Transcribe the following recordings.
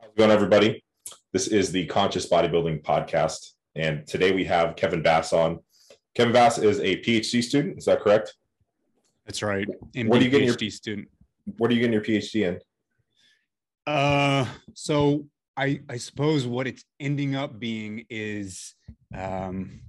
How's it going, everybody? This is the Conscious Bodybuilding Podcast. And today we have Kevin Bass on. Kevin Bass is a PhD student. Is that correct? That's right. What are you getting PhD your, student. What are you getting your PhD in? Uh, so I I suppose what it's ending up being is um,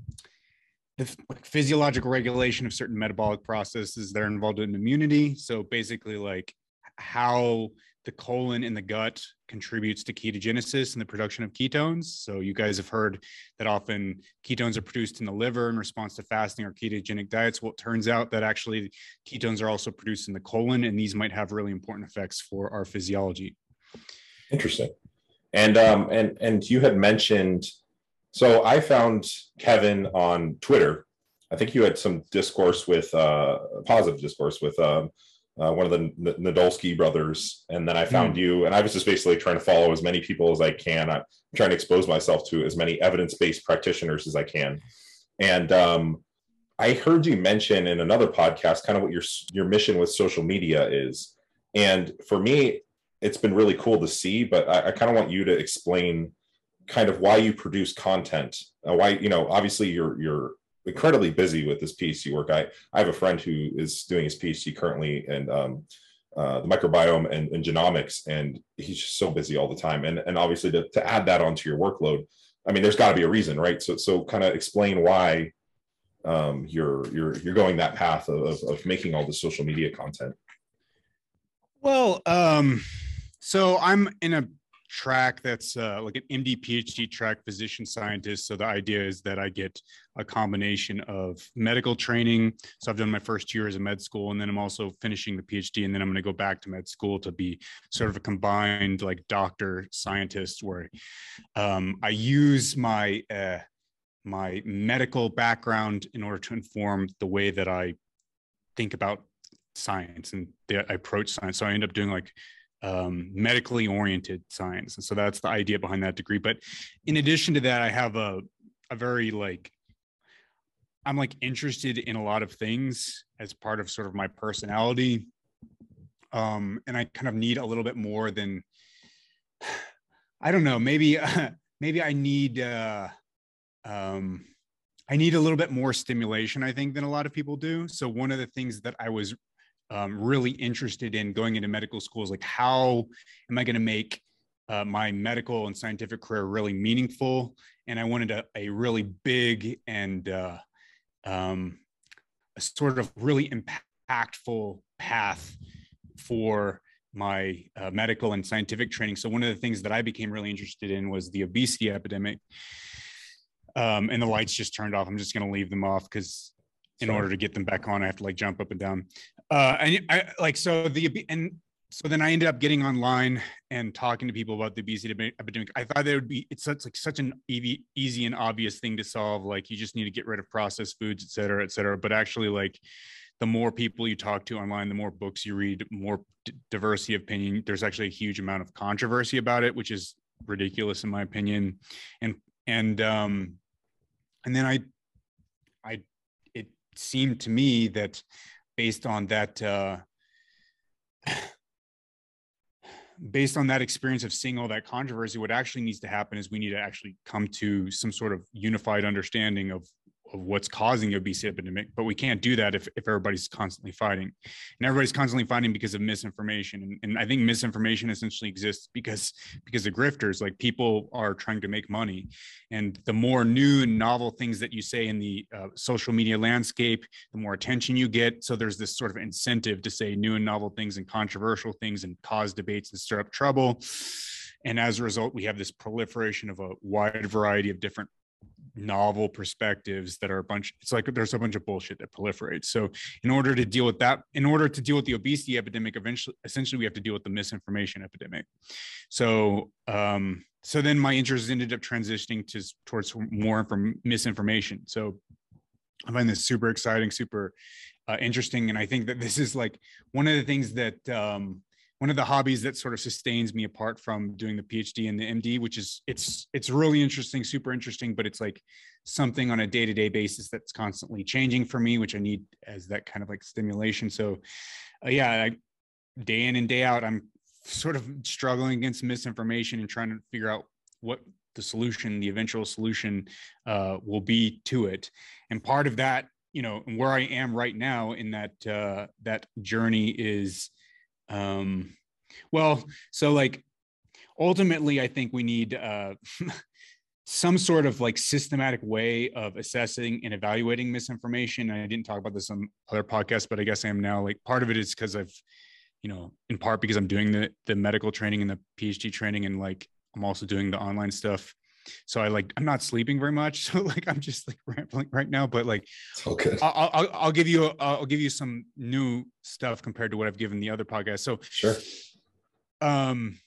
the physiological regulation of certain metabolic processes that are involved in immunity. So basically, like how the colon in the gut contributes to ketogenesis and the production of ketones. So you guys have heard that often ketones are produced in the liver in response to fasting or ketogenic diets. Well, it turns out that actually ketones are also produced in the colon, and these might have really important effects for our physiology. Interesting. And um, and and you had mentioned. So I found Kevin on Twitter. I think you had some discourse with uh, positive discourse with um, uh, one of the Nadolsky brothers, and then I found mm. you, and I was just basically trying to follow as many people as I can. I'm trying to expose myself to as many evidence-based practitioners as I can, and um, I heard you mention in another podcast kind of what your your mission with social media is, and for me, it's been really cool to see. But I, I kind of want you to explain kind of why you produce content, uh, why you know obviously you're you're incredibly busy with this PhD work. I, I have a friend who is doing his PhD currently in um, uh, the microbiome and, and, genomics, and he's just so busy all the time. And, and obviously, to, to add that onto your workload, I mean, there's got to be a reason, right? So, so kind of explain why um, you're you're you're going that path of, of making all the social media content. Well, um, so I'm in a track that's uh, like an MD PhD track physician scientist. So the idea is that I get a combination of medical training. So I've done my first year as a med school, and then I'm also finishing the PhD, and then I'm going to go back to med school to be sort of a combined like doctor scientist, where um, I use my uh, my medical background in order to inform the way that I think about science and I approach science. So I end up doing like um, medically oriented science. And so that's the idea behind that degree. But in addition to that, I have a, a very like, I'm like interested in a lot of things as part of sort of my personality. Um, and I kind of need a little bit more than, I don't know, maybe, uh, maybe I need, uh, um, I need a little bit more stimulation, I think, than a lot of people do. So one of the things that I was um, really interested in going into medical schools like how am i going to make uh, my medical and scientific career really meaningful? And i wanted a, a really big and uh, um, a sort of really impactful path for my uh, medical and scientific training. So one of the things that i became really interested in was the obesity epidemic. Um, and the lights just turned off. I'm just going to leave them off because in order to get them back on, I have to like jump up and down. Uh, and I like so the and so then I ended up getting online and talking to people about the obesity epidemic. I thought that would be it's such like such an easy, easy and obvious thing to solve. Like you just need to get rid of processed foods, et cetera, et cetera. But actually, like the more people you talk to online, the more books you read, more d- diversity of opinion. There's actually a huge amount of controversy about it, which is ridiculous in my opinion. And and um, and then I I seemed to me that based on that uh, based on that experience of seeing all that controversy what actually needs to happen is we need to actually come to some sort of unified understanding of of what's causing the obesity epidemic but we can't do that if, if everybody's constantly fighting. And everybody's constantly fighting because of misinformation. And, and i think misinformation essentially exists because because of grifters. Like people are trying to make money. And the more new and novel things that you say in the uh, social media landscape the more attention you get. So there's this sort of incentive to say new and novel things and controversial things and cause debates and stir up trouble. And as a result, we have this proliferation of a wide variety of different novel perspectives that are a bunch it's like there's a bunch of bullshit that proliferates. So in order to deal with that in order to deal with the obesity epidemic eventually essentially we have to deal with the misinformation epidemic. So um so then my interest ended up transitioning to towards more from misinformation. So i find this super exciting super uh, interesting and i think that this is like one of the things that um one of the hobbies that sort of sustains me apart from doing the PhD and the MD, which is it's it's really interesting, super interesting, but it's like something on a day-to-day basis that's constantly changing for me, which I need as that kind of like stimulation. So uh, yeah, I, day in and day out, I'm sort of struggling against misinformation and trying to figure out what the solution, the eventual solution, uh, will be to it. And part of that, you know, where I am right now in that uh, that journey is, um, well, so like ultimately, I think we need uh, some sort of like systematic way of assessing and evaluating misinformation. I didn't talk about this on other podcasts, but I guess I am now. Like part of it is because I've, you know, in part because I'm doing the the medical training and the PhD training, and like I'm also doing the online stuff. So I like I'm not sleeping very much. So like I'm just like rambling right now. But like, okay, I'll, I'll I'll give you I'll give you some new stuff compared to what I've given the other podcast. So sure. Um,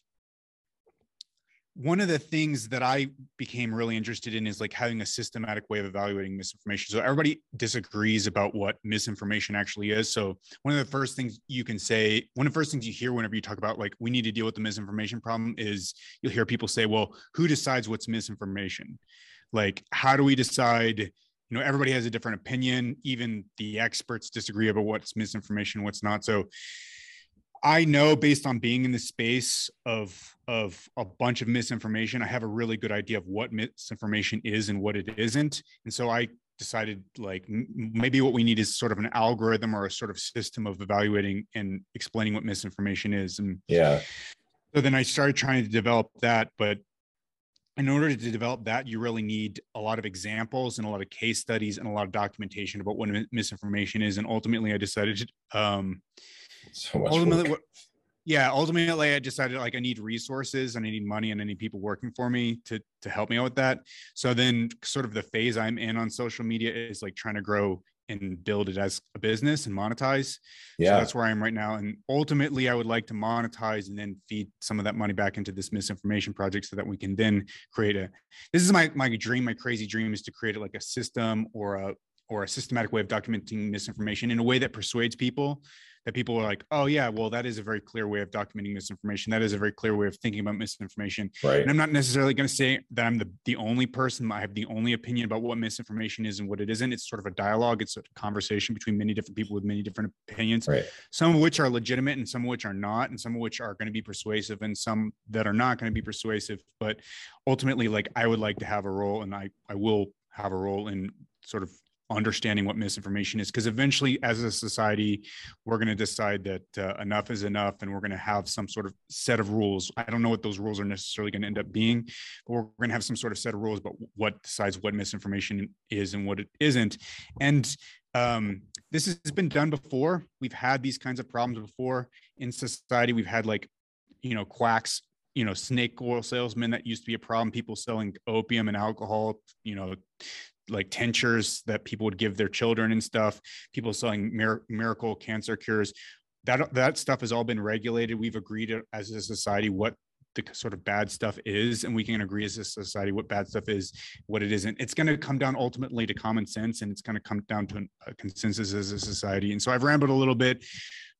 one of the things that I became really interested in is like having a systematic way of evaluating misinformation. So everybody disagrees about what misinformation actually is. So one of the first things you can say, one of the first things you hear whenever you talk about like we need to deal with the misinformation problem is you'll hear people say, well, who decides what's misinformation? Like, how do we decide? You know, everybody has a different opinion. Even the experts disagree about what's misinformation, what's not. So I know based on being in the space of of a bunch of misinformation, I have a really good idea of what misinformation is and what it isn't. And so I decided like maybe what we need is sort of an algorithm or a sort of system of evaluating and explaining what misinformation is. And yeah. So then I started trying to develop that, but in order to develop that, you really need a lot of examples and a lot of case studies and a lot of documentation about what misinformation is. And ultimately, I decided to, um, so much ultimately, work. yeah, ultimately, I decided like I need resources and I need money and I need people working for me to to help me out with that. So then, sort of the phase I'm in on social media is like trying to grow and build it as a business and monetize. Yeah, so that's where I am right now. And ultimately, I would like to monetize and then feed some of that money back into this misinformation project so that we can then create a. This is my my dream. My crazy dream is to create like a system or a or a systematic way of documenting misinformation in a way that persuades people that people are like, oh yeah, well that is a very clear way of documenting misinformation. That is a very clear way of thinking about misinformation. Right. And I'm not necessarily going to say that I'm the the only person. I have the only opinion about what misinformation is and what it isn't. It's sort of a dialogue. It's a conversation between many different people with many different opinions. Right. Some of which are legitimate and some of which are not, and some of which are going to be persuasive and some that are not going to be persuasive. But ultimately, like I would like to have a role, and I I will have a role in sort of understanding what misinformation is because eventually as a society we're going to decide that uh, enough is enough and we're going to have some sort of set of rules. I don't know what those rules are necessarily going to end up being but we're going to have some sort of set of rules about what decides what misinformation is and what it isn't. And um, this has been done before. We've had these kinds of problems before in society. We've had like you know quacks you know snake oil salesmen that used to be a problem people selling opium and alcohol you know like tinctures that people would give their children and stuff people selling mir- miracle cancer cures. That that stuff has all been regulated. We've agreed as a society what the sort of bad stuff is and we can agree as a society what bad stuff is what it isn't. It's going to come down ultimately to common sense and it's going to come down to a consensus as a society. And so i've rambled a little bit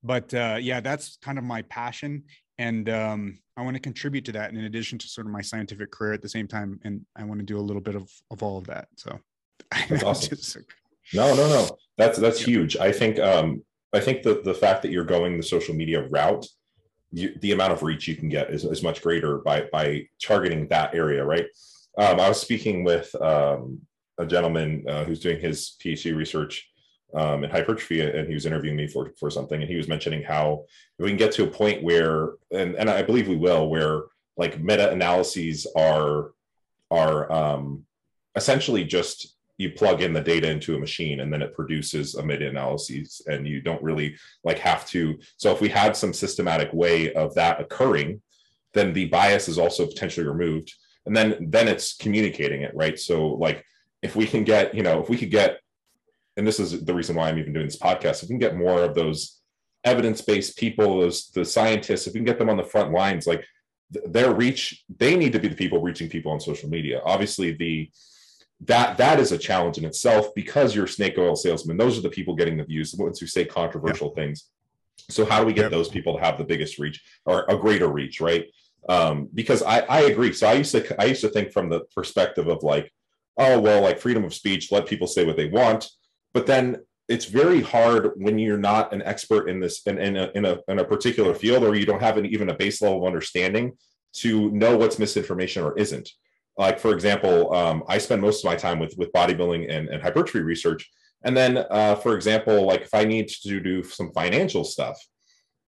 but uh, yeah that's kind of my passion. And um, i want to contribute to that and in addition to sort of my scientific career at the same time and i want to do a little bit of, of all of that so that's awesome. no, no, no. That's that's yeah. huge. I think um I think the the fact that you're going the social media route, you, the amount of reach you can get is, is much greater by by targeting that area, right? Um, I was speaking with um, a gentleman uh, who's doing his PhD research um, in hypertrophy, and he was interviewing me for for something, and he was mentioning how we can get to a point where, and and I believe we will, where like meta analyses are are um, essentially just you plug in the data into a machine and then it produces a meta analyses and you don't really like have to so if we had some systematic way of that occurring then the bias is also potentially removed and then then it's communicating it right? So like if we can get you know if we could get and this is the reason why i'm even doing this podcast if we can get more of those evidence-based people those the scientists if we can get them on the front lines like their reach they need to be the people reaching people on social media. Obviously the that that is a challenge in itself because you're snake oil salesman those are the people getting the views once you say controversial yeah. things. So how do we get those people to have the biggest reach or a greater reach right? Um, because I, I agree. So i used to i used to think from the perspective of like oh well like freedom of speech let people say what they want. But then it's very hard when you're not an expert in this in, in, a, in, a, in a particular field or you don't have an, even a base level of understanding to know what's misinformation or isn't like for example um, i spend most of my time with with bodybuilding and, and hypertrophy research and then uh, for example like if i need to do some financial stuff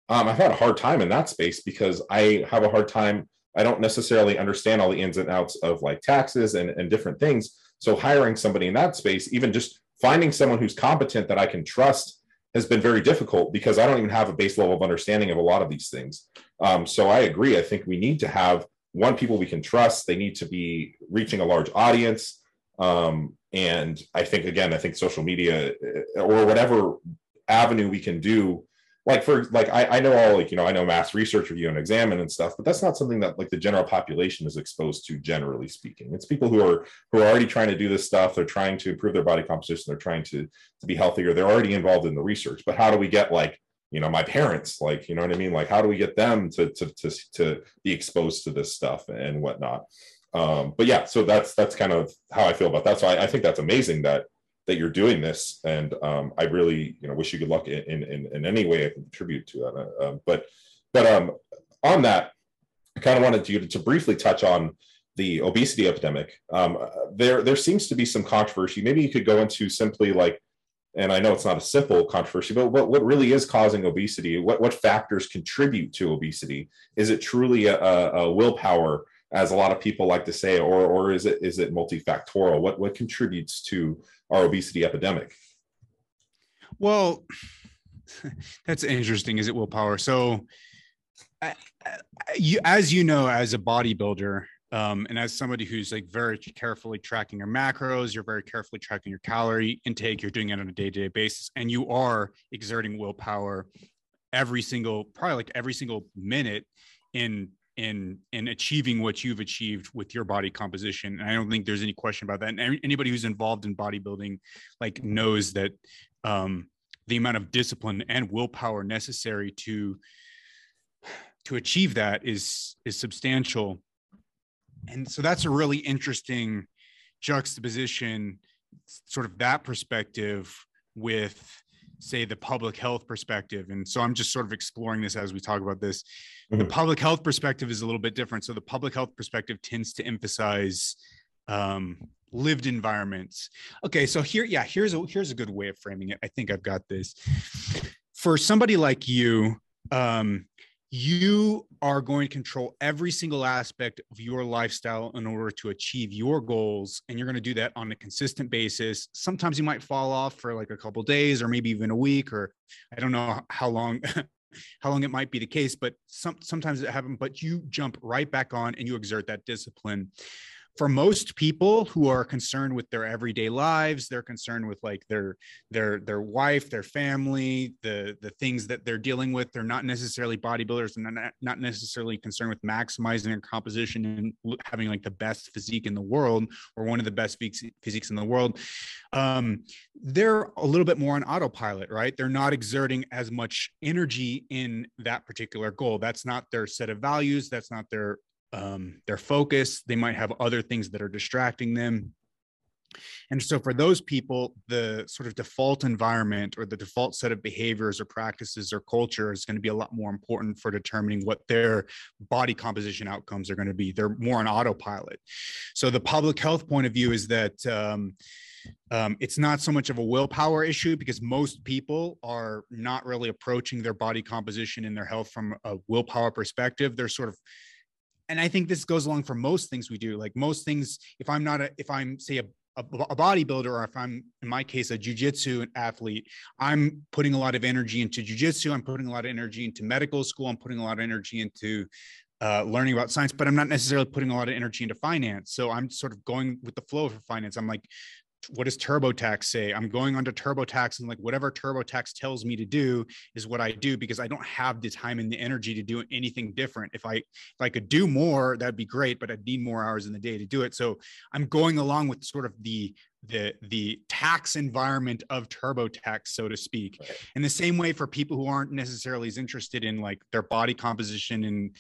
um, i've had a hard time in that space because i have a hard time i don't necessarily understand all the ins and outs of like taxes and, and different things so hiring somebody in that space even just finding someone who's competent that I can trust has been very difficult because I don't even have a base level of understanding of a lot of these things. Um, so I agree. I think we need to have one people we can trust. They need to be reaching a large audience. Um, and I think again, I think social media uh, or whatever avenue we can do like for like I, I know all like you know I know mass research review and examine and stuff, but that's not something that like the general population is exposed to generally speaking. It's people who are who are already trying to do this stuff. They're trying to improve their body composition. They're trying to to be healthier. They're already involved in the research. But how do we get like you know my parents like you know what I mean? Like how do we get them to to to to be exposed to this stuff and whatnot? Um, but yeah, so that's that's kind of how I feel about that. So I, I think that's amazing that that you're doing this, and um, I really, you know, wish you good luck in in, in any way I can contribute to that. Uh, um, but but um, on that, I kind of wanted you to, to, briefly touch on the obesity epidemic. Um, there there seems to be some controversy. Maybe you could go into simply like, and I know it's not a simple controversy, but what what really is causing obesity? What what factors contribute to obesity? Is it truly a, a willpower? as a lot of people like to say, or or is it is it multifactorial? What what contributes to our obesity epidemic? Well, that's interesting. Is it willpower? So, you, as you know, as a bodybuilder, um, and as somebody who's like very carefully tracking your macros, you're very carefully tracking your calorie intake. You're doing it on a day-to-day basis, and you are exerting willpower every single, probably like every single minute in in in achieving what you've achieved with your body composition and i don't think there's any question about that and anybody who's involved in bodybuilding like knows that um the amount of discipline and willpower necessary to to achieve that is is substantial and so that's a really interesting juxtaposition sort of that perspective with say the public health perspective. And so i'm just sort of exploring this as we talk about this. Mm-hmm. the public health perspective is a little bit different. So the public health perspective tends to emphasize um, lived environments. Okay so here yeah here's a here's a good way of framing it. I think i've got this. For somebody like you um, you are going to control every single aspect of your lifestyle in order to achieve your goals and you're going to do that on a consistent basis. Sometimes you might fall off for like a couple days or maybe even a week or i don't know how long how long it might be the case but some, sometimes it happens but you jump right back on and you exert that discipline for most people who are concerned with their everyday lives they're concerned with like their their their wife their family the the things that they're dealing with they're not necessarily bodybuilders and not, necessarily concerned with maximizing their composition and having like the best physique in the world or one of the best physiques in the world. Um, they're a little bit more on autopilot right? They're not exerting as much energy in that particular goal. That's not their set of values. That's not their um, their focus. They might have other things that are distracting them. And so, for those people, the sort of default environment or the default set of behaviors or practices or culture is going to be a lot more important for determining what their body composition outcomes are going to be. They're more on autopilot. So, the public health point of view is that. Um, um, it's not so much of a willpower issue because most people are not really approaching their body composition and their health from a willpower perspective. They're sort of and I think this goes along for most things we do. Like most things, if I'm not a, if I'm say a, a, a bodybuilder, or if I'm in my case a jujitsu athlete, I'm putting a lot of energy into jujitsu. I'm putting a lot of energy into medical school. I'm putting a lot of energy into uh, learning about science, but I'm not necessarily putting a lot of energy into finance. So I'm sort of going with the flow for finance. I'm like, what does TurboTax say? I'm going onto TurboTax and like whatever TurboTax tells me to do is what I do because I don't have the time and the energy to do anything different. If I if I could do more, that'd be great, but I'd need more hours in the day to do it. So I'm going along with sort of the the the tax environment of TurboTax, so to speak. In the same way for people who aren't necessarily as interested in like their body composition and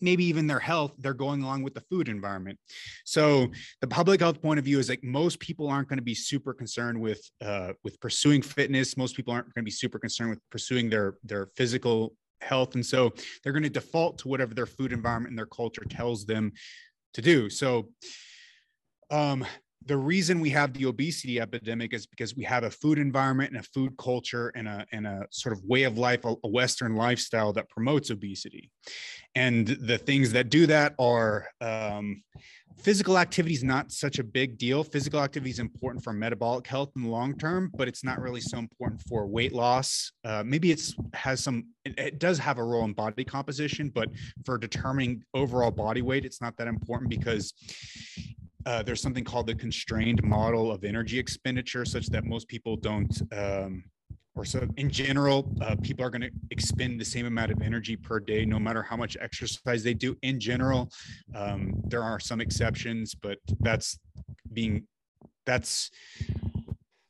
maybe even their health, they're going along with the food environment. So the public health point of view is like most people aren't going to be super concerned with uh, with pursuing fitness. Most people aren't going to be super concerned with pursuing their their physical health, and so they're going to default to whatever their food environment and their culture tells them to do. So um, the reason we have the obesity epidemic is because we have a food environment and a food culture and a, and a sort of way of life, a, Western lifestyle that promotes obesity. And the things that do that are um, physical activity is not such a big deal. Physical activity is important for metabolic health in the long term, but it's not really so important for weight loss. Uh, maybe it's has some, it, it, does have a role in body composition, but for determining overall body weight, it's not that important because uh, there's something called the constrained model of energy expenditure, such that most people don't, um, or so in general, uh, people are going to expend the same amount of energy per day, no matter how much exercise they do. In general, um, there are some exceptions, but that's being that's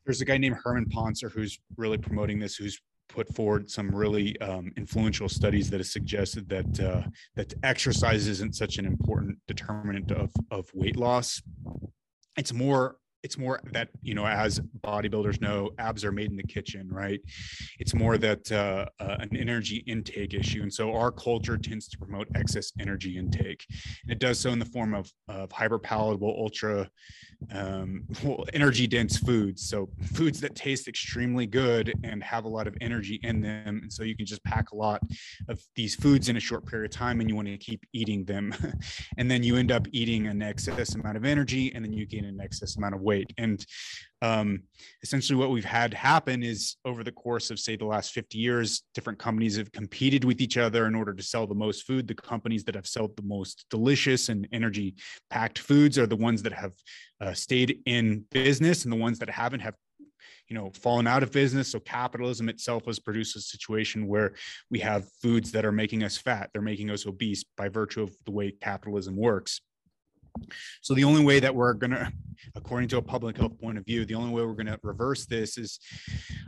there's a guy named Herman Pontzer who's really promoting this, who's put forward some really um, influential studies that have suggested that uh, that exercise isn't such an important determinant of of weight loss. It's more it's more that you know as bodybuilders know abs are made in the kitchen right? It's more that uh, uh, an energy intake issue. And so our culture tends to promote excess energy intake. And it does so in the form of, of hyper palatable ultra um, energy dense foods. So foods that taste extremely good and have a lot of energy in them. And so you can just pack a lot of these foods in a short period of time and you want to keep eating them. And then you end up eating an excess amount of energy and then you gain an excess amount of weight weight. And um, essentially, what we've had happen is over the course of, say, the last 50 years, different companies have competed with each other in order to sell the most food. The companies that have sold the most delicious and energy packed foods are the ones that have uh, stayed in business, and the ones that haven't have you know fallen out of business so capitalism itself has produced a situation where we have foods that are making us fat they're making us obese by virtue of the way capitalism works so the only way that we're going to, according to a public health point of view, the only way we're going to reverse this is,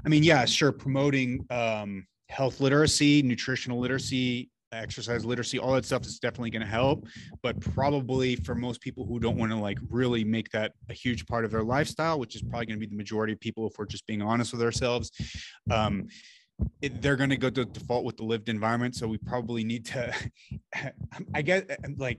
I mean, yeah, sure, promoting um, health literacy, nutritional literacy, exercise literacy, all that stuff is definitely going to help. But probably for most people who don't want to like really make that a huge part of their lifestyle, which is probably going to be the majority of people if we're just being honest with ourselves. Um, it, they're going to go to default with the lived environment. So we probably need to, I guess, like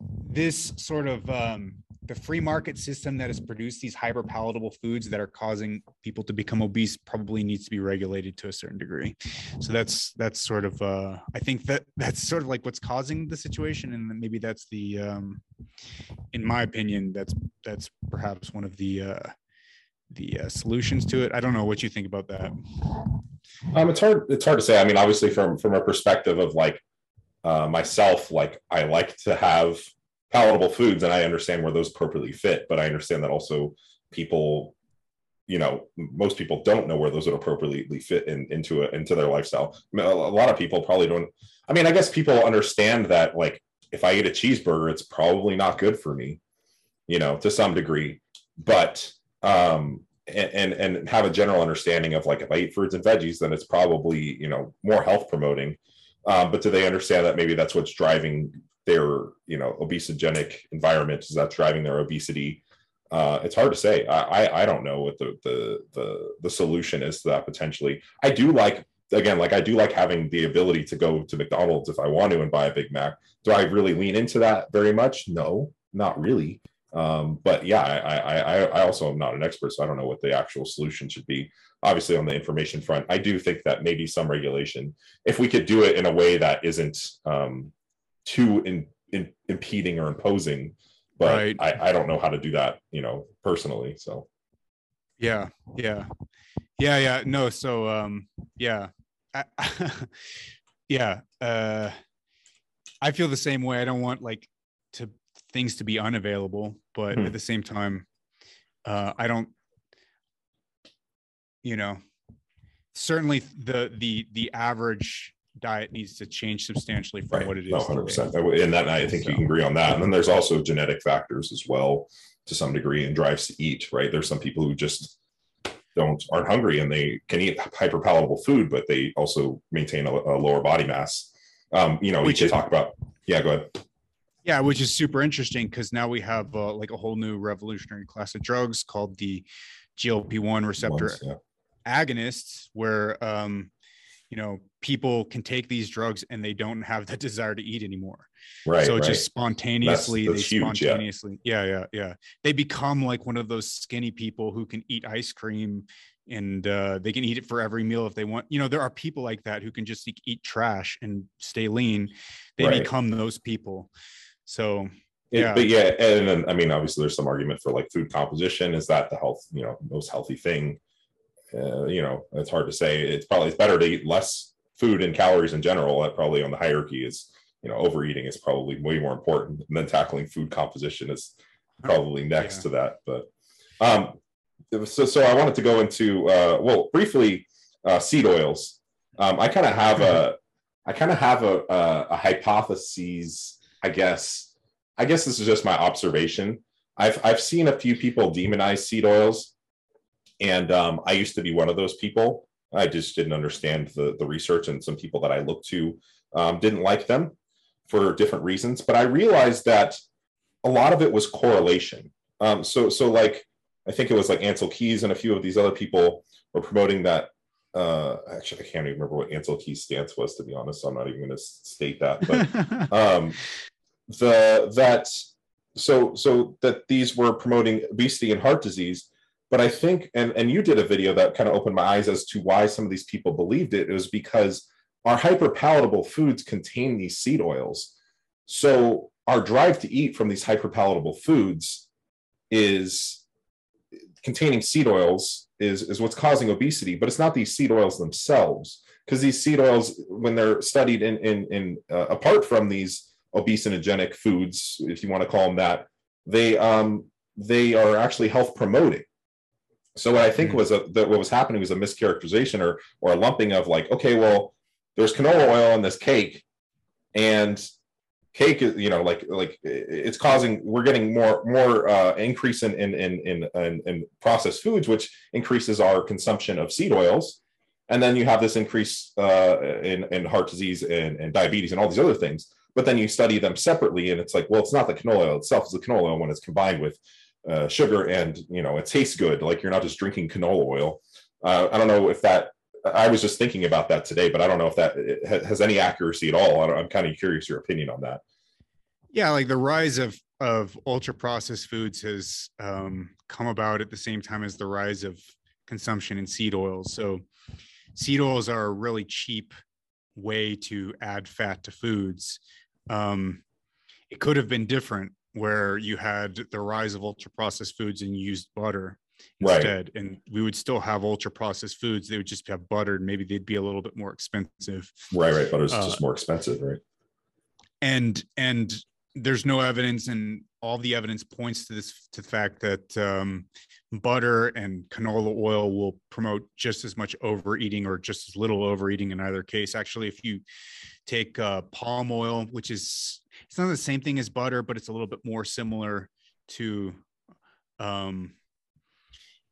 this sort of um, the free market system that has produced these hyper palatable foods that are causing people to become obese probably needs to be regulated to a certain degree. So that's that's sort of uh, I think that that's sort of like what's causing the situation, and maybe that's the, um, in my opinion, that's that's perhaps one of the uh, the uh, solutions to it. I don't know what you think about that. Um, it's hard. It's hard to say. I mean, obviously, from from a perspective of like uh, myself, like I like to have palatable foods, and I understand where those appropriately fit. But I understand that also people, you know, most people don't know where those would appropriately fit in, into a, into their lifestyle. I mean, a, a lot of people probably don't. I mean, I guess people understand that like if I eat a cheeseburger, it's probably not good for me, you know, to some degree. But um, and, and and have a general understanding of like if I eat fruits and veggies, then it's probably you know more health promoting. Um, but do they understand that maybe that's what's driving their you know obesogenic environment? Is that driving their obesity? Uh, it's hard to say. I, I, I don't know what the, the the the solution is to that potentially. I do like again like I do like having the ability to go to McDonald's if I want to and buy a Big Mac. Do I really lean into that very much? No, not really. Um, but yeah, I, I, I also am not an expert, so I don't know what the actual solution should be. Obviously, on the information front, I do think that maybe some regulation, if we could do it in a way that isn't um, too in, in, impeding or imposing, but right. I, I don't know how to do that, you know, personally. So, yeah, yeah, yeah, yeah. No, so um, yeah, I, yeah. Uh, I feel the same way. I don't want like to things to be unavailable, but hmm. at the same time, uh, I don't, you know, certainly the the the average diet needs to change substantially from right. what it is. 100%. And that I think so. you can agree on that. And then there's also genetic factors as well to some degree and drives to eat, right? There's some people who just don't aren't hungry and they can eat hyper palatable food, but they also maintain a, a lower body mass. Um, you know, we could talk about Yeah, go ahead. Yeah, which is super interesting because now we have uh, like a whole new revolutionary class of drugs called the GLP-1 receptor Once, yeah. agonists, where um, you know people can take these drugs and they don't have the desire to eat anymore. Right. so right. just spontaneously that's they huge, yeah. spontaneously yeah. yeah yeah they become like one of those skinny people who can eat ice cream and uh, they can eat it for every meal if they want you know there are people like that who can just eat, eat trash and stay lean they Right. become those people so It- Yeah. But yeah, and then I mean, obviously, there's some argument for like food composition. Is that the health, you know, most healthy thing? Uh, you know, it's hard to say. It's probably it's better to eat less food and calories in general. That probably on the hierarchy is, you know, overeating is probably way more important. And then tackling food composition is probably next Yeah. to that. But um, so so I wanted to go into uh, well briefly uh, seed oils. Um, I kind of have a I kind of have a, a a hypothesis, I guess. I guess this is just my observation. I've I've seen a few people demonize seed oils, and um, I used to be one of those people. I just didn't understand the the research, and some people that I looked to um, didn't like them for different reasons. But I realized that a lot of it was correlation. Um, so so like I think it was like Ancel Keys and a few of these other people were promoting that. Uh, actually, I can't even remember what Ancel Keys stance was. To be honest, so I'm not even going to state that. But um the that so so that these were promoting obesity and heart disease but i think and and you did a video that kind of opened my eyes as to why some of these people believed it it was because our hyperpalatable foods contain these seed oils so our drive to eat from these hyperpalatable foods is containing seed oils is is what's causing obesity but it's not these seed oils themselves because these seed oils when they're studied in in, in uh, apart from these obesogenic foods, if you want to call them that, they um, they are actually health promoting. So what I think Mm. was a, that what was happening was a mischaracterization or or a lumping of like, okay, well, there's canola oil in this cake, and cake is you know like like it's causing we're getting more more uh, increase in in, in in in processed foods, which increases our consumption of seed oils. And then you have this increase uh, in, in heart disease and, and diabetes and all these other things. But then you study them separately and it's like well it's not the canola oil itself it's the canola oil when it's combined with uh, sugar and you know it tastes good. Like you're not just drinking canola oil. Uh, i don't know if that i was just thinking about that today but i don't know if that has any accuracy at all. I'm kind of curious your opinion on that. Yeah like the rise of of ultra processed foods has um, come about at the same time as the rise of consumption in seed oils. So seed oils are a really cheap way to add fat to foods. Um, it could have been different where you had the rise of ultra processed foods and used butter Right. and we would still have ultra processed foods. They would just have buttered maybe they'd be a little bit more expensive. Right right. But it's Uh, just more expensive right? and and there's no evidence and all the evidence points to this to the fact that um, butter and canola oil will promote just as much overeating or just as little overeating in either case. Actually if you take uh, palm oil which is it's not the same thing as butter but it's a little bit more similar to um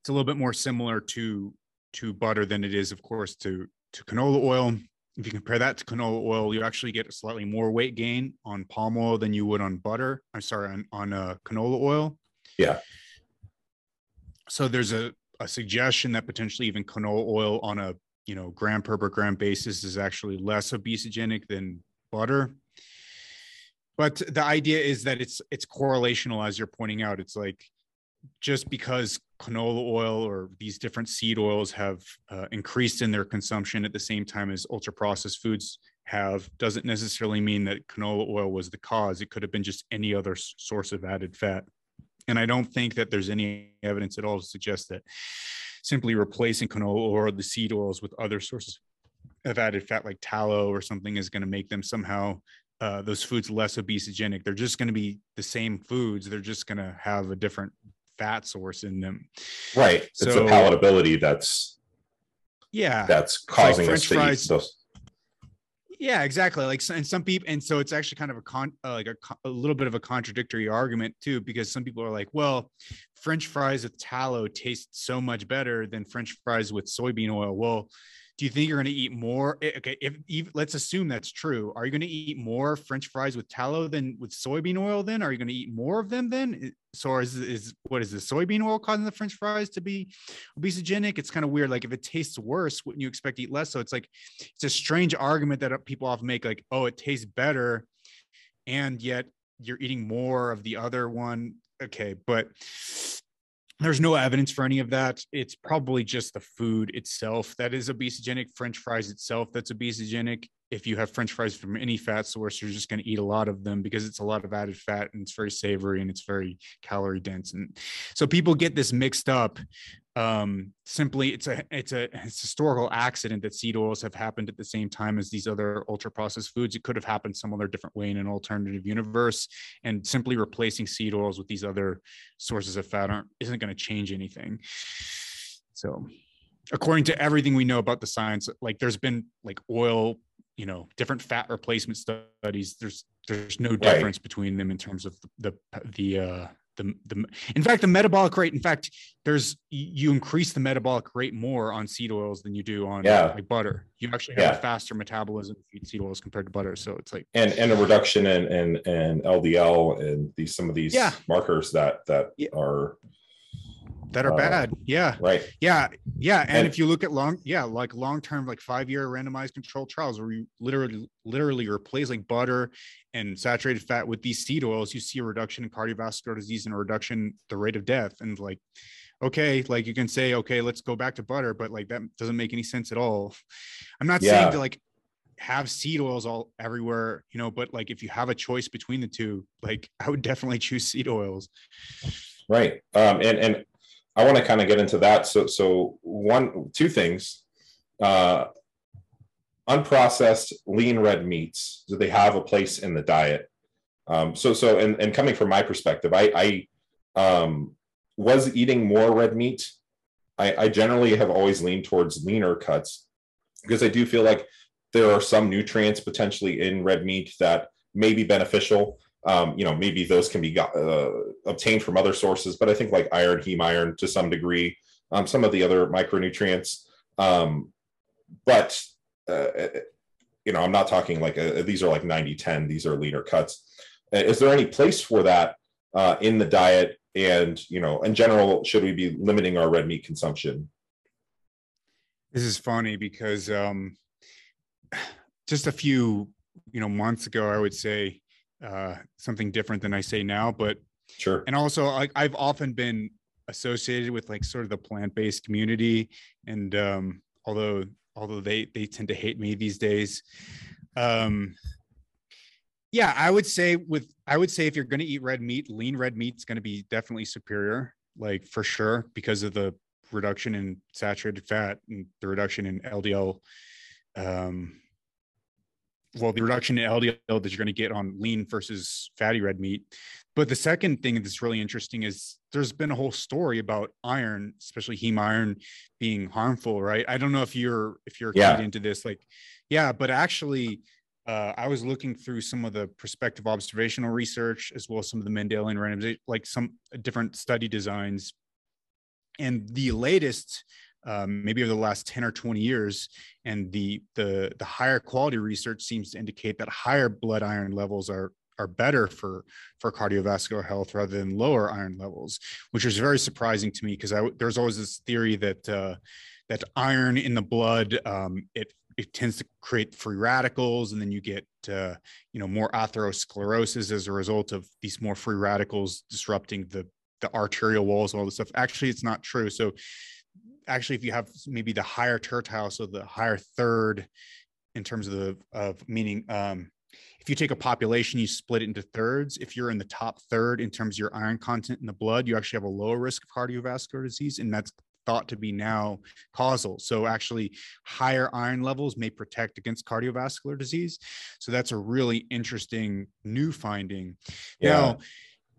it's a little bit more similar to to butter than it is of course to to canola oil if you compare that to canola oil, you actually get a slightly more weight gain on palm oil than you would on butter. I'm sorry, on, on uh, canola oil. Yeah. So there's a, a suggestion that potentially even canola oil on a you know gram per per gram basis is actually less obesogenic than butter. But the idea is that it's it's correlational, as you're pointing out. It's like just because canola oil or these different seed oils have uh, increased in their consumption at the same time as ultra processed foods have doesn't necessarily mean that canola oil was the cause. It could have been just any other source of added fat. And i don't think that there's any evidence at all to suggest that simply replacing canola or the seed oils with other sources of added fat like tallow or something is going to make them somehow uh, those foods less obesogenic. They're just going to be the same foods. They're just going to have a different fat source in them. Right. It's the palatability that's yeah. that's like causing us to fries. eat those. Yeah exactly. Like and some people and so it's actually kind of a con uh, like a, a little bit of a contradictory argument too because some people are like well french fries with tallow taste so much better than french fries with soybean oil. Well do you think you're going to eat more? eh, Okay, if, if let's assume that's true, are you going to eat more French fries with tallow than with soybean oil? Then are you going to eat more of them? Then I- so is is what is the soybean oil causing the French fries to be obesogenic? It's kind of weird. Like if it tastes worse, wouldn't you expect to eat less? So it's like it's a strange argument that uh, people often make, like, oh, it tastes better, and yet you're eating more of the other one. Okay, but there's no evidence for any of that. It's probably just the food itself that is obesogenic. French fries itself that's obesogenic. If you have French fries from any fat source, you're just going to eat a lot of them because it's a lot of added fat and it's very savory and it's very calorie dense. And so people get this mixed up. Um, simply, it's a it's a it's historical accident that seed oils have happened at the same time as these other ultra processed foods. It could have happened some other different way in an alternative universe, and simply replacing seed oils with these other sources of fat aren't isn't going to change anything. So, according to everything we know about the science, like there's been like oil, you know, different fat replacement studies. There's there's no difference between them in terms of the the, the uh the, the in fact the metabolic rate in fact there's you increase the metabolic rate more on seed oils than you do on Yeah. like butter you actually have Yeah. a faster metabolism if you eat seed oils compared to butter so it's like and and a reduction in in, in LDL and these some of these Yeah. markers that that are that are Uh, bad yeah right. Yeah, yeah, and, And- if you look at long, yeah, like long term, like five year randomized controlled trials where you literally, literally replace like butter and saturated fat with these seed oils, you see a reduction in cardiovascular disease and a reduction the rate of death. And like, okay, like you can say, okay, let's go back to butter, but like that doesn't make any sense at all. I'm not Yeah. saying to like have seed oils all everywhere, you know, but like if you have a choice between the two, like I would definitely choose seed oils. Right. Um, and and I want to kind of get into that. So so one two things. Uh, unprocessed lean red meats. Do they have a place in the diet? Um, so so and, and coming from my perspective, I I um, was eating more red meat. I, I generally have always leaned towards leaner cuts because I do feel like there are some nutrients potentially in red meat that may be beneficial um, you know, maybe those can be got, uh, obtained from other sources, but I think like iron, heme iron to some degree, um, some of the other micronutrients. Um, but, uh, you know, I'm not talking like uh these are like 90 10, these are leaner cuts. Uh, Is there any place for that uh, in the diet? And, you know, in general, should we be limiting our red meat consumption? This is funny because um, just a few, you know, months ago, I would say uh, something different than I say now. But Sure. and also, like I've often been associated with like sort of the plant-based community, and um, although although they they tend to hate me these days, um, yeah, I would say with I would say if you're going to eat red meat, lean red meat is going to be definitely superior, like for sure, because of the reduction in saturated fat and the reduction in LDL. Um, well, the reduction in LDL that you're going to get on lean versus fatty red meat. But the second thing that's really interesting is there's been a whole story about iron, especially heme iron, being harmful, right? I don't know if you're if you're Yeah. keyed into this, like, yeah, but actually, uh, I was looking through some of the prospective observational research as well as some of the Mendelian randomization, like some different study designs. And the latest, um, maybe over the last 10 or 20 years, and the the the higher quality research seems to indicate that higher blood iron levels are are better for for cardiovascular health rather than lower iron levels, which was very surprising to me because there's always this theory that uh, that iron in the blood um, it it tends to create free radicals and then you get uh, you know more atherosclerosis as a result of these more free radicals disrupting the the arterial walls and all this stuff. Actually it's not true. So actually if you have maybe the higher tertile so the higher third in terms of the of meaning um if you take a population you split it into thirds. If you're in the top third in terms of your iron content in the blood you actually have a lower risk of cardiovascular disease and that's thought to be now causal. So actually higher iron levels may protect against cardiovascular disease. So that's a really interesting new finding. Yeah. now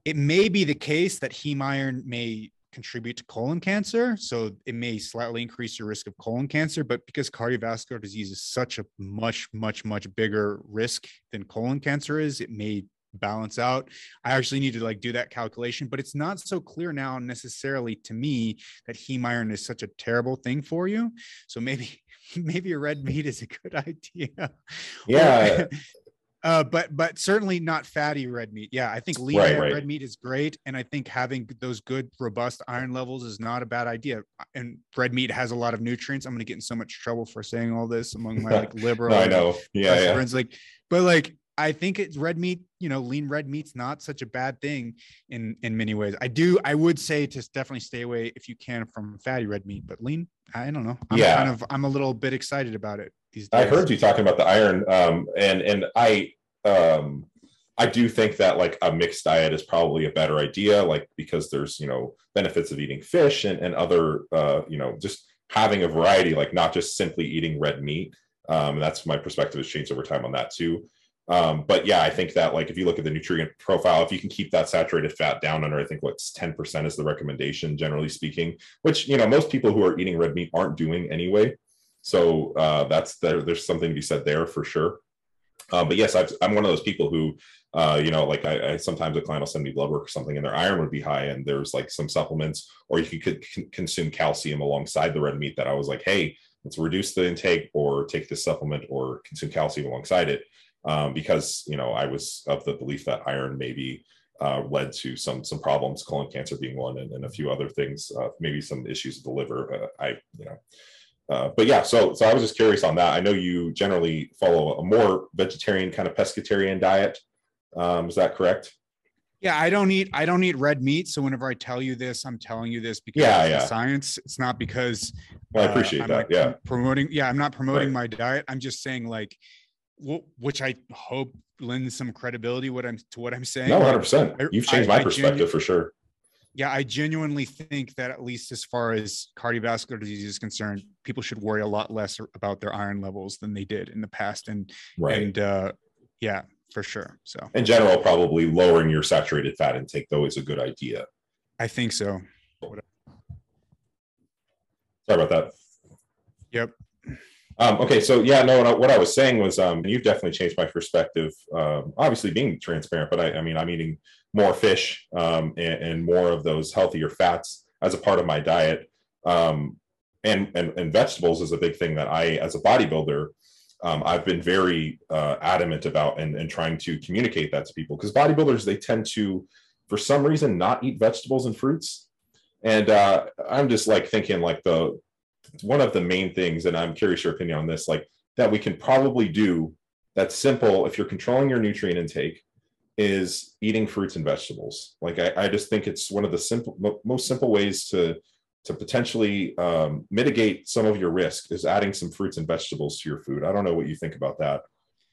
it may be the case that heme iron may contribute to colon cancer. So it may slightly increase your risk of colon cancer, but because cardiovascular disease is such a much, much, much bigger risk than colon cancer is, it may balance out. I actually need to like do that calculation, but it's not so clear now necessarily to me that heme iron is such a terrible thing for you. So maybe maybe a red meat is a good idea. Yeah. Uh, but but certainly not fatty red meat. Yeah, I think lean Right, right. red meat is great, and I think having those good robust iron levels is not a bad idea. And red meat has a lot of nutrients. I'm going to get in so much trouble for saying all this among my like liberal. no, I know. Yeah, yeah. friends, like, but like I think it's red meat. You know, lean red meat's not such a bad thing in in many ways. I do. I would say to definitely stay away if you can from fatty red meat, but lean. I don't know. I'm Yeah. kind of. I'm a little bit excited about it these days. I heard you talking about the iron, um, and and I um, I do think that like a mixed diet is probably a better idea, like because there's you know benefits of eating fish and and other uh, you know just having a variety, like not just simply eating red meat. Um, that's my perspective has changed over time on that too. Um, but yeah, I think that like if you look at the nutrient profile, if you can keep that saturated fat down under, I think what's 10% is the recommendation, generally speaking, which you know most people who are eating red meat aren't doing anyway. So uh, that's there. There's something to be said there for sure. Uh, but yes, I've, I'm one of those people who, uh, you know, like I, I sometimes a client will send me blood work or something, and their iron would be high, and there's like some supplements, or you could c- consume calcium alongside the red meat. That I was like, hey, let's reduce the intake, or take this supplement, or consume calcium alongside it, um, because you know I was of the belief that iron maybe uh, led to some some problems, colon cancer being one, and, and a few other things, uh, maybe some issues with the liver. I, you know, uh, but yeah, so so I was just curious on that. I know you generally follow a more vegetarian kind of pescatarian diet. Um, is that correct? Yeah, I don't eat I don't eat red meat. So whenever I tell you this, I'm telling you this because Yeah, it's yeah. science. It's not because Well, I uh, appreciate I'm, that. like, yeah, promoting. Yeah, I'm not promoting Right. my diet. I'm just saying like, wh- which I hope lends some credibility what I'm to what I'm saying. no, hundred percent. You've changed I- my I perspective for sure. Yeah, I genuinely think that at least as far as cardiovascular disease is concerned, people should worry a lot less about their iron levels than they did in the past. And Right. and uh, yeah, for sure. So In general, probably lowering your saturated fat intake though is a good idea. I think so. Sorry about that. Yep. Um, okay, so yeah, no, no, what I was saying was, um, you've definitely changed my perspective. Um, obviously, being transparent, but I, I mean, I'm eating more fish um, and, and more of those healthier fats as a part of my diet, um, and, and and vegetables is a big thing that I, as a bodybuilder, um, I've been very uh, adamant about and, and trying to communicate that to people because bodybuilders they tend to, for some reason, not eat vegetables and fruits, and uh, I'm just like thinking like the one of the main things, and I'm curious your opinion on this, like that we can probably do that's simple if you're controlling your nutrient intake is eating fruits and vegetables. Like I, I just think it's one of the simple, mo- most simple ways to to potentially um, mitigate some of your risk is adding some fruits and vegetables to your food. I don't know what you think about that.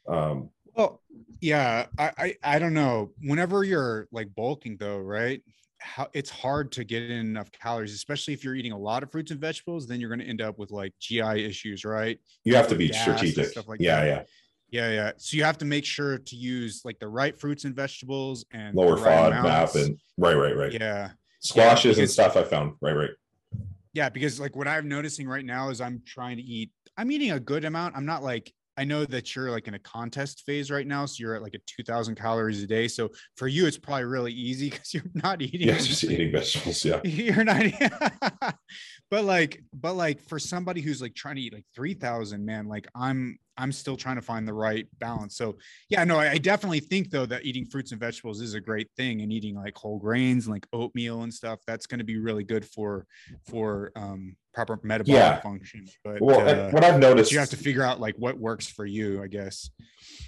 Um, Well, yeah, I, I I don't know. Whenever you're like bulking though, right? How it's hard to get in enough calories, especially if you're eating a lot of fruits and vegetables, then you're going to end up with like GI issues, right? you have to be strategic. stuff like yeah, that. yeah. Yeah, yeah. So you have to make sure to use like the right fruits and vegetables and Lower right FODMAP, amounts. and right, right, right. yeah, Squashes and because- stuff. I found right, right. yeah. Because like what I'm noticing right now is I'm trying to eat. I'm eating a good amount. I'm not like I know that you're like in a contest phase right now, so you're at like a 2,000 calories a day. So for you, it's probably really easy because you're not eating. Yeah, just eating vegetables. Yeah. you're not but like but like for somebody who's like trying to eat like 3000 man like i'm i'm still trying to find the right balance so yeah no I, I definitely think though that eating fruits and vegetables is a great thing and eating like whole grains and like oatmeal and stuff that's going to be really good for for um proper metabolic Yeah. function but Well, uh, what I've noticed, you have to figure out like what works for you i guess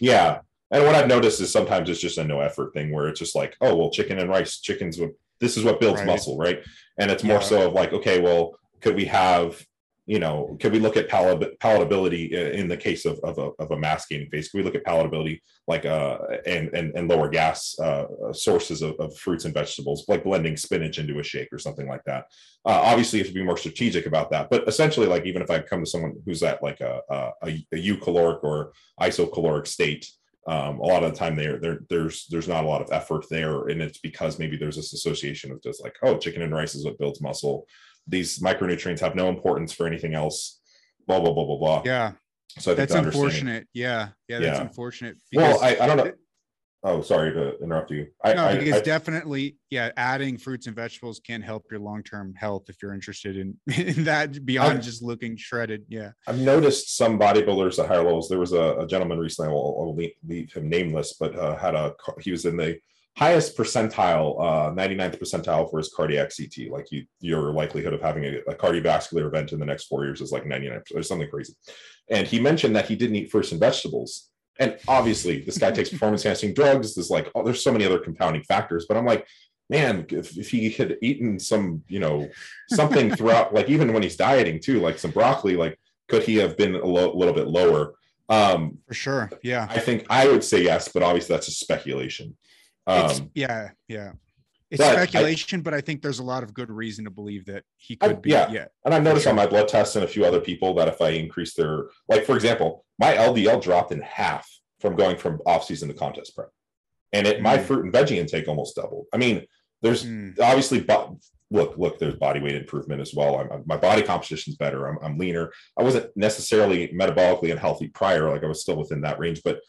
Yeah. And what I've noticed is sometimes it's just a no effort thing where it's just like, oh, well, chicken and rice, chicken's this is what builds Right. muscle, right? And it's more Yeah. so of like, okay, well, could we have, you know, could we look at palat- palatability in the case of, of, a, of a mass gaining phase? Could we look at palatability like uh and and, and lower gas uh sources of, of fruits and vegetables, like blending spinach into a shake or something like that? Uh, obviously, you have to be more strategic about that. But essentially, like even if I come to someone who's at like a a, a, eucaloric or isocaloric state, um, a lot of the time there there's there's not a lot of effort there, and it's because maybe there's this association of just like oh chicken and rice is what builds muscle. These micronutrients have no importance for anything else. Blah blah blah blah blah. yeah So I think that's unfortunate yeah yeah that's Yeah. unfortunate Well, I, I don't know. Oh, sorry to interrupt you. I, no, I, because I, definitely, yeah, adding fruits and vegetables can help your long-term health if you're interested in, in that beyond I- just looking shredded. Yeah. I've noticed some bodybuilders at higher levels. There was a, a gentleman recently. I'll, I'll leave, leave him nameless, but uh, had a he was in the highest percentile, uh, 99th percentile for his cardiac CT. Like you, your likelihood of having a, a cardiovascular event in the next four years is like 99 or something crazy. And he mentioned that he didn't eat fruits and vegetables. And obviously, this guy takes performance enhancing drugs. There's like, oh, there's so many other compounding factors. But I'm like, man, if, if he had eaten some, you know, something throughout, like even when he's dieting too, like some broccoli, like could he have been a lo- little bit lower? Um, For sure. Yeah. I think I would say yes, but obviously that's a speculation. It's, Um, yeah. Yeah. It's but I- speculation, but I think there's a lot of good reason to believe that he I- could be. yeah. yeah. and I've noticed sure. on my blood tests and a few other people that if I increase their, like for example, my LDL dropped in half from going from off season to contest prep, and it my Mm. fruit and veggie intake almost doubled. I mean, there's Mm. obviously, but look, look, there's body weight improvement as well. I'm, my body composition's better. I'm, I'm leaner. I wasn't necessarily metabolically unhealthy prior, like I was still within that range, but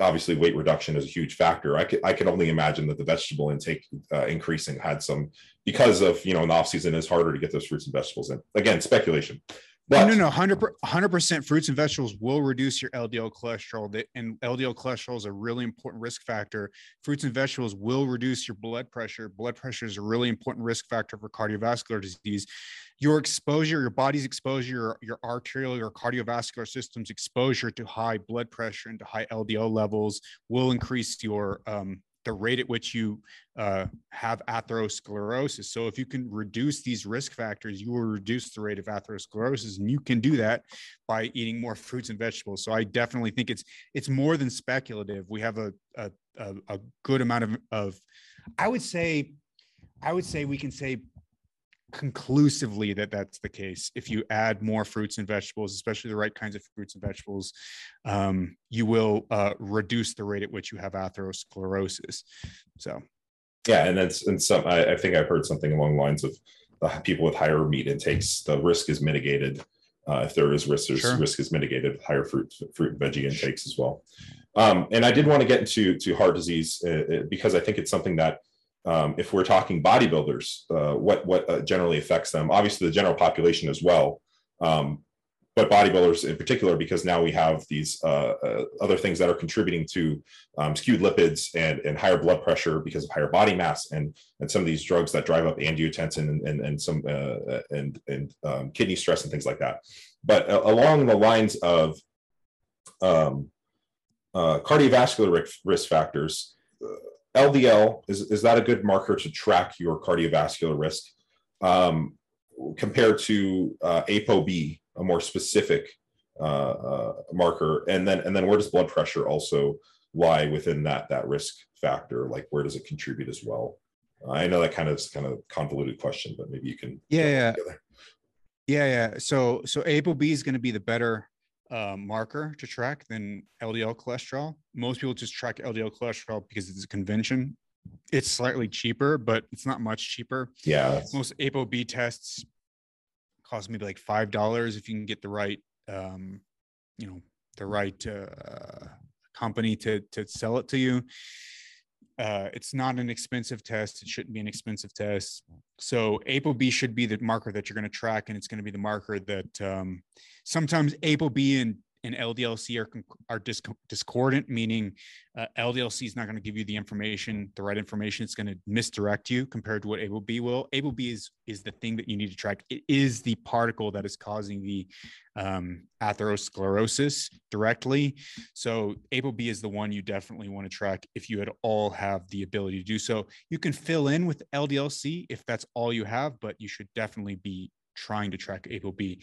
obviously weight reduction is a huge factor. I could, I could only imagine that the vegetable intake uh, increasing had some because of, you know, in the off season is harder to get those fruits and vegetables in. Again, speculation. But no, no, no, hundred percent. Fruits and vegetables will reduce your LDL cholesterol, and LDL cholesterol is a really important risk factor. Fruits and vegetables will reduce your blood pressure. Blood pressure is a really important risk factor for cardiovascular disease. Your exposure, your body's exposure, your, your arterial, your cardiovascular system's exposure to high blood pressure and to high LDL levels will increase your um, the rate at which you uh, have atherosclerosis. So if you can reduce these risk factors, you will reduce the rate of atherosclerosis, and you can do that by eating more fruits and vegetables. So I definitely think it's it's more than speculative. We have a a, a, good amount of of I would say I would say we can say conclusively that that's the case if you add more fruits and vegetables especially the right kinds of fruits and vegetables um, you will uh, reduce the rate at which you have atherosclerosis so yeah, and it's and some I, I think I've heard something along the lines of uh, people with higher meat intakes, the risk is mitigated. Uh, if there is risk, there's Sure. risk is mitigated with higher fruit fruit and veggie intakes as well. Um, and I did want to get into to heart disease uh, uh, because I think it's something that um, if we're talking bodybuilders, uh, what what uh, generally affects them. Obviously, the general population as well, um, but bodybuilders in particular, because now we have these uh, uh, other things that are contributing to um, skewed lipids and, and higher blood pressure because of higher body mass and and some of these drugs that drive up angiotensin and and, and some uh, and and um, kidney stress and things like that. But uh, along the lines of um, uh, cardiovascular risk, factors, uh, LDL is is that a good marker to track your cardiovascular risk um, compared to uh, ApoB, a more specific uh, uh, marker, and then and then where does blood pressure also lie within that that risk factor? Like where does it contribute as well? I know that kind of is kind of convoluted question, but maybe you can Yeah, yeah. Yeah, yeah. So so ApoB is going to be the better uh, marker to track than LDL cholesterol. Most people just track LDL cholesterol because it's a convention. It's slightly cheaper, but it's not much cheaper. Yeah, Most ApoB tests cost maybe like five dollars if you can get the right, um, you know, the right uh, company to to sell it to you. Uh, it's not an expensive test. It shouldn't be an expensive test. So ApoB should be the marker that you're going to track, and it's going to be the marker that um, sometimes ApoB and and LDLC are are dis- discordant, meaning uh, LDLC is not going to give you the information, the right information. It's going to misdirect you compared to what ApoB will. ApoB is is the thing that you need to track. It is the particle that is causing the um, atherosclerosis directly. So ApoB is the one you definitely want to track if you at all have the ability to do so. You can fill in with LDLC if that's all you have, but you should definitely be trying to track ApoB.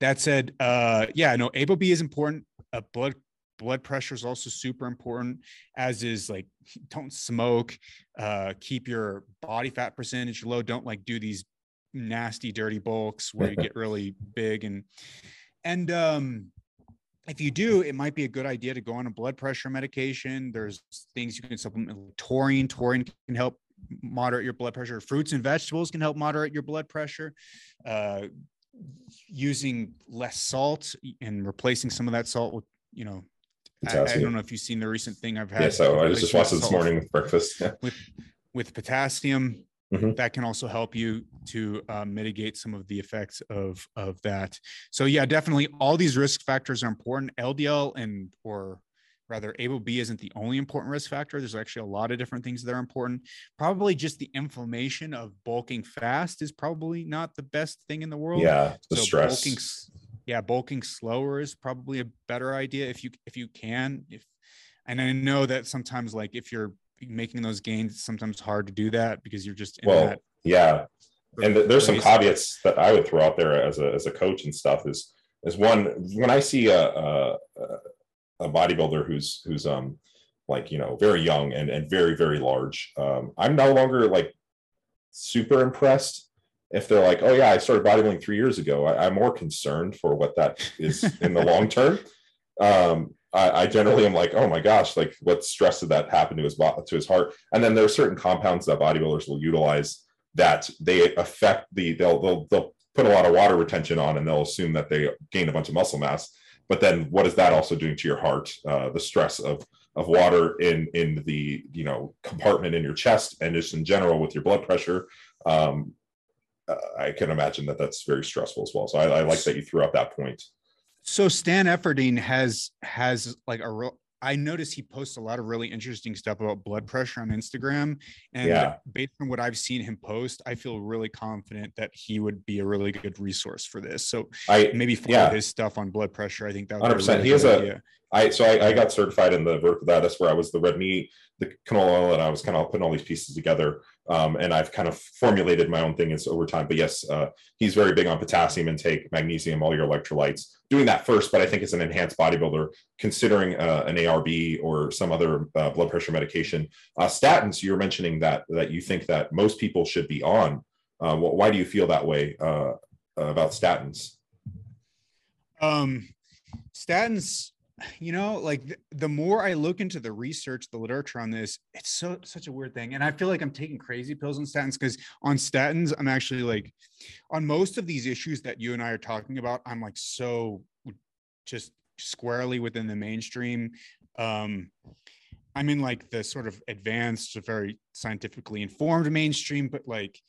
That said, uh, yeah, no, ApoB is important. Uh, blood blood pressure is also super important, as is like don't smoke, uh, keep your body fat percentage low. Don't like do these nasty dirty bulks where you get really big and and um if you do, it might be a good idea to go on a blood pressure medication. There's things you can supplement taurine. Taurine can help moderate your blood pressure. Fruits and vegetables can help moderate your blood pressure. Uh, using less salt and replacing some of that salt with, you know, I, I, don't know if you've seen the recent thing I've had. Yeah, so I just watched it this morning with breakfast. with with potassium, mm-hmm. that can also help you to uh, mitigate some of the effects of of that. So yeah, definitely, all these risk factors are important. LDL and or rather ApoB isn't the only important risk factor. There's actually a lot of different things that are important. Probably just the inflammation of bulking fast is probably not the best thing in the world. Yeah, the so stress. Bulking, yeah, bulking slower is probably a better idea if you if you can. If and I know that sometimes like if you're making those gains, it's sometimes hard to do that because you're just well, yeah. And there's some caveats that I would throw out there as a as a coach and stuff is is one when I see a, a, a bodybuilder who's who's um like you know very young and and very very large. Um i'm no longer like super impressed if they're like oh yeah i started bodybuilding three years ago. I, am more concerned for what that is in the long term. Um I, I, generally am like oh my gosh like what stress did that happen to his to his heart? And then there are certain compounds that bodybuilders will utilize that they affect the they'll they'll, they'll put a lot of water retention on and they'll assume that they gain a bunch of muscle mass but then what is that also doing to your heart uh, the stress of of water in in the you know compartment in your chest and just in general with your blood pressure? Um, uh, i can imagine that that's very stressful as well. So I, I like that you threw out that point. So stan efferding has has like a I notice he posts a lot of really interesting stuff about blood pressure on Instagram. And yeah. based on what I've seen him post, I feel really confident that he would be a really good resource for this. So I maybe follow yeah. his stuff on blood pressure. I think that would 100%. Really he has idea. I so I, I, got certified in the vertical that. That's where I was the red meat, the canola oil, and I was kind of putting all these pieces together. Um, and I've kind of formulated my own thing over time. But yes, uh, he's very big on potassium intake, magnesium, all your electrolytes. Doing that first, but I think as an enhanced bodybuilder, considering uh, an ARB or some other uh, blood pressure medication, uh, statins. You're mentioning that that you think that most people should be on. Uh, why do you feel that way uh, about statins? Um, statins you know like th- the more i look into the research the literature on this it's so such a weird thing and i feel like i'm taking crazy pills on statins because on statins i'm actually like on most of these issues that you and i are talking about i'm like so just squarely within the mainstream um i'm in like the sort of advanced very scientifically informed mainstream but like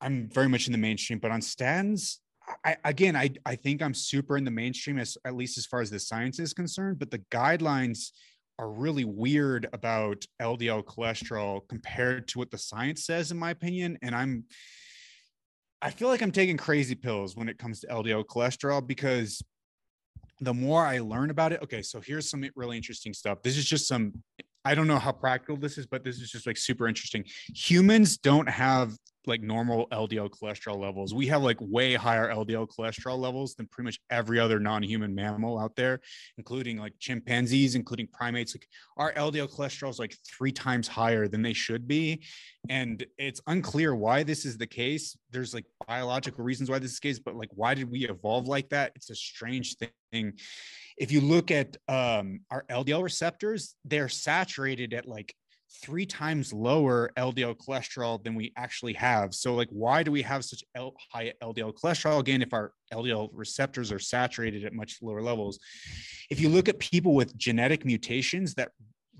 i'm very much in the mainstream but on statins I, again, I, I think I'm super in the mainstream as at least as far as the science is concerned, but the guidelines are really weird about LDL cholesterol compared to what the science says, in my opinion. And I'm, I feel like I'm taking crazy pills when it comes to LDL cholesterol because the more I learn about it, okay, so here's some really interesting stuff. This is just some, I don't know how practical this is, but this is just like super interesting. Humans don't have like normal LDL cholesterol levels. We have like way higher LDL cholesterol levels than pretty much every other non-human mammal out there, including like chimpanzees, including primates. Like our LDL cholesterol is like three times higher than they should be. And it's unclear why this is the case. There's like biological reasons why this is the case, but like why did we evolve like that? It's a strange thing. If you look at um, our LDL receptors, they're saturated at like three times lower LDL cholesterol than we actually have. So, like, why do we have such L- high LDL cholesterol again if our LDL receptors are saturated at much lower levels? If you look at people with genetic mutations that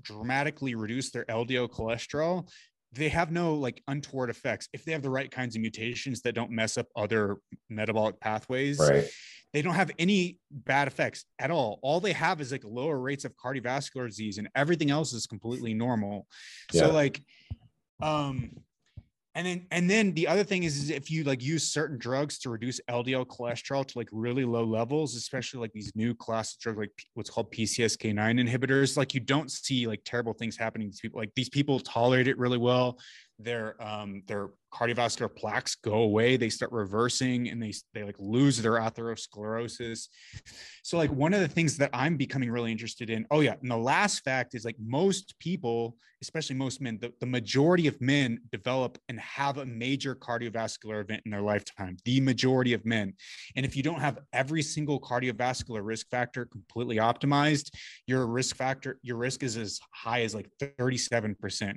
dramatically reduce their LDL cholesterol, they have no like untoward effects if they have the right kinds of mutations that don't mess up other metabolic pathways. Right they don't have any bad effects at all. All they have is like lower rates of cardiovascular disease and everything else is completely normal. Yeah. So like um and then and then the other thing is, is if you like use certain drugs to reduce LDL cholesterol to like really low levels, especially like these new class of drugs like what's called PCSK9 inhibitors, like you don't see like terrible things happening to people. Like these people tolerate it really well. Their um their cardiovascular plaques go away they start reversing and they they like lose their atherosclerosis so like one of the things that i'm becoming really interested in oh yeah and the last fact is like most people especially most men the, the majority of men develop and have a major cardiovascular event in their lifetime the majority of men and if you don't have every single cardiovascular risk factor completely optimized your risk factor your risk is as high as like 37%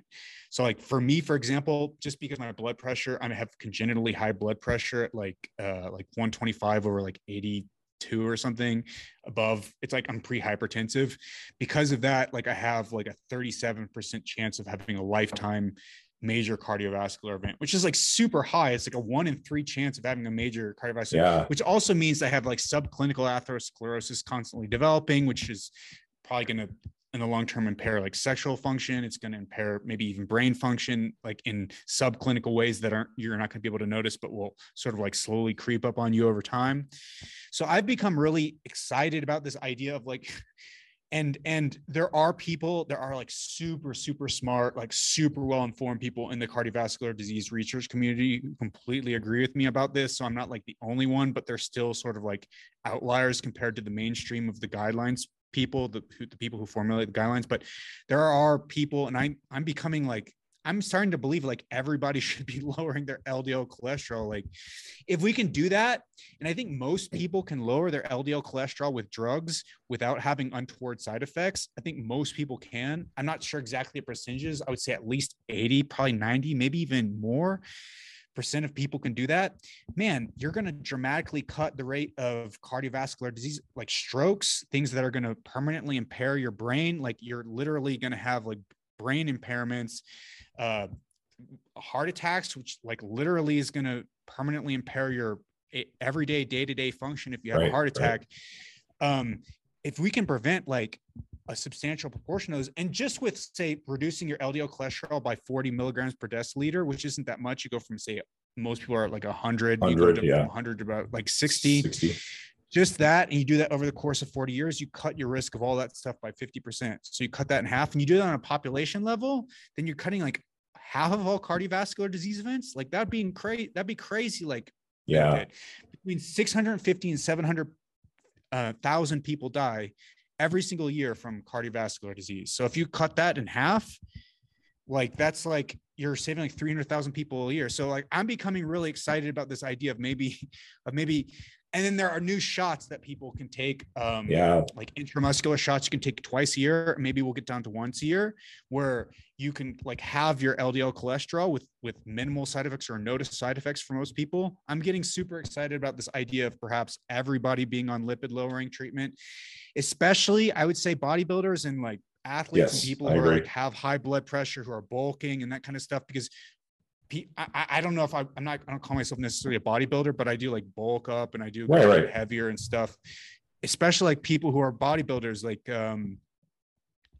so like for me for example just because my blood pressure. I have congenitally high blood pressure at like uh, like 125 over like 82 or something above. It's like i'm pre-hypertensive. Because of that like i have like a 37% chance of having a lifetime major cardiovascular event which is like super high. It's like a one in three chance of having a major cardiovascular Yeah. which also means I have like subclinical atherosclerosis constantly developing, which is probably going to in the long term impair like sexual function. It's going to impair maybe even brain function, like in subclinical ways that aren't you're not going to be able to notice, but will sort of like slowly creep up on you over time. So I've become really excited about this idea of like and and there are people there are like super super smart like super well informed people in the cardiovascular disease research community who completely agree with me about this so i'm not like the only one but they're still sort of like outliers compared to the mainstream of the guidelines people the, the people who formulate the guidelines but there are people and i'm i'm becoming like i'm starting to believe like everybody should be lowering their ldl cholesterol like if we can do that and I think most people can lower their LDL cholesterol with drugs without having untoward side effects. I think most people can. I'm not sure exactly the percentages. I would say at least 80, probably 90, maybe even more percent of people can do that. Man, you're going to dramatically cut the rate of cardiovascular disease like strokes, things that are going to permanently impair your brain. Like you're literally going to have like brain impairments, uh, heart attacks, which like literally is going to permanently impair your e- everyday day-to-day function if you have Right, a heart right. attack um if we can prevent like a substantial proportion of those and just with say reducing your ldl cholesterol by 40 milligrams per deciliter which isn't that much you go from say most people are like 100 you go to yeah. 100 to about like 60 60. just that and you do that over the course of 40 years you cut your risk of all that stuff by 50% so you cut that in half and you do that on a population level then you're cutting like half of all cardiovascular disease events like that'd be crazy that'd be crazy like Yeah. between 650 and 700 uh, thousand people die every single year from cardiovascular disease. So if you cut that in half, like that's like you're saving like 300,000 people a year. So like I'm becoming really excited about this idea of maybe of maybe and then there are new shots that people can take um Yeah. like intramuscular shots you can take twice a year maybe we'll get down to once a year where you can like have your ldl cholesterol with with minimal side effects or no side effects for most people i'm getting super excited about this idea of perhaps everybody being on lipid lowering treatment especially i would say bodybuilders and like athletes Yes, and people who are like have high blood pressure who are bulking and that kind of stuff because I, I- don't know if I, I'm not, I don't call myself necessarily a bodybuilder, but I do like bulk up and I do Right, right. heavier and stuff. Especially like people who are bodybuilders, like um,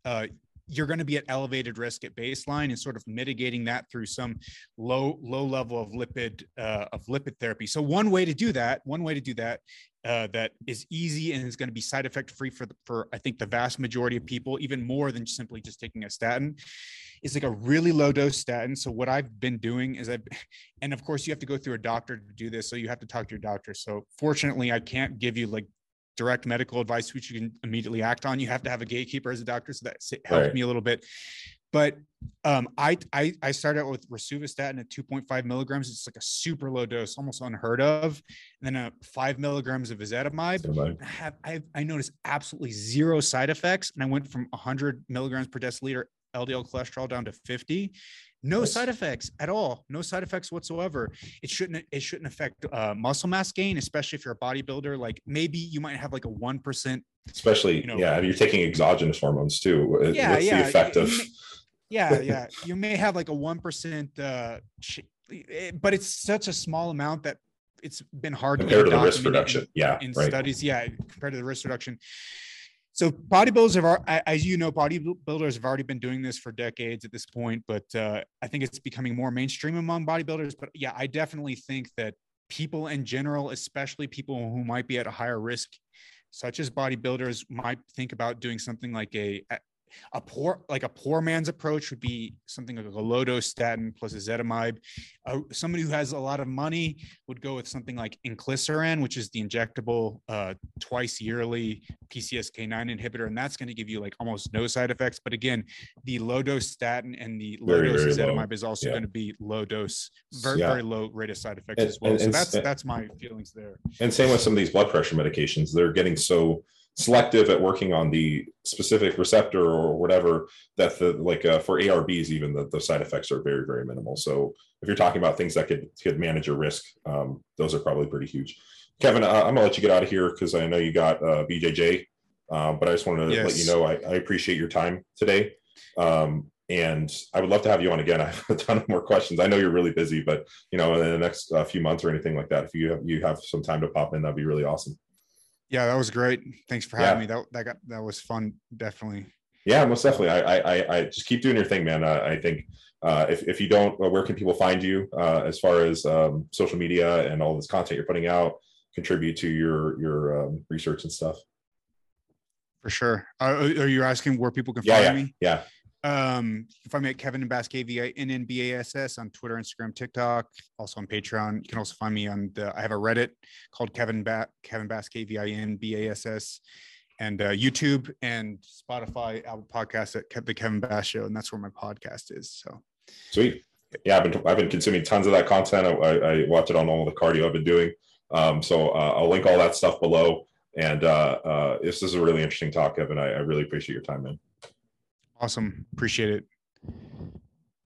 uh, you're going to be at elevated risk at baseline and sort of mitigating that through some low low level of lipid uh, of lipid therapy. So one way to do that, one way to do that uh, that is easy and is going to be side effect free for the, for I think the vast majority of people, even more than simply just taking a statin, is like a really low dose statin. So what I've been doing is I, and of course you have to go through a doctor to do this, so you have to talk to your doctor. So fortunately, I can't give you like direct medical advice which you can immediately act on. You have to have a gatekeeper as a doctor, so that helped Right. me a little bit. But um, I, I I started out with rosuvastatin at 2.5 milligrams. It's like a super low dose, almost unheard of. And then a five milligrams of ezetimibe. So, I have I, I noticed absolutely zero side effects, and I went from 100 milligrams per deciliter LDL cholesterol down to 50. No Nice. side effects at all. No side effects whatsoever. It shouldn't it shouldn't affect uh, muscle mass gain, especially if you're a bodybuilder. Like maybe you might have like a one percent especially, You know- yeah, you're taking exogenous hormones too. What- Yeah, What's yeah, the effect of? may- yeah yeah you may have like a 1% uh eh, but it's such a small amount that it's been hard compared to even the risk it in- reduction? Yeah, in right. studies yeah compared to the risk reduction so bodybuilders have as you know bodybuilders have already been doing this for decades at this point but uh, i think it's becoming more mainstream among bodybuilders but yeah i definitely think that people in general especially people who might be at a higher risk such as bodybuilders might think about doing something like a a poor like a poor man's approach would be something like a low dose statin plus ezetimibe. Uh, somebody who has a lot of money would go with something like inclisiran, which is the injectable uh, twice yearly PCSK9 inhibitor, and that's going to give you like almost no side effects. But again, the low dose statin and the low Very, dose very low. ezetimibe is also Yeah. going to be low dose, very Yeah. very low rate of side effects And- as well. and- so and that's that's my feelings there. And same with some of these blood pressure medications. They're getting so selective at working on the specific receptor or whatever that the like uh, for ARBs even the, the side effects are very very minimal. So if you're talking about things that could could manage your risk, um, those are probably pretty huge. Kevin, I, I'm gonna let you get out of here because I know you got uh, BJJ, um, but I just wanted to let you know I, I appreciate your time today. Um, and I would love to have you on again. I have a ton of more questions. I know you're really busy, but you know, in the next uh, few months or anything like that, if you have, you have some time to pop in, that'd be really awesome. Yeah, that was great. Thanks for having me. That that got that was fun. Definitely. Yeah, most definitely. I, I, I, I just keep doing your thing, man. Uh, I think uh, if, if you don't, uh, where can people find you uh, as far as um, social media and all this content you're putting out, contribute to your your um, research and stuff? For sure. Uh, are you asking where people can Yeah, find yeah, me? yeah. Um, you can find me at Kevin Bass KVNNBASS on Twitter, Instagram, TikTok, also on Patreon. You can also find me on the I have a Reddit called Kevin Bat Kevin Bass KVINBASS and uh, YouTube and Spotify, Apple Podcasts at the Kevin Bass Show, and that's where my podcast is. So Sweet. Yeah, I've been I've been consuming tons of that content. I, I, I watch it on all the cardio I've been doing. Um, so uh, I'll link all that stuff below. And uh, uh, this is a really interesting talk, Kevin. I, I really appreciate your time, man. Awesome. Appreciate it.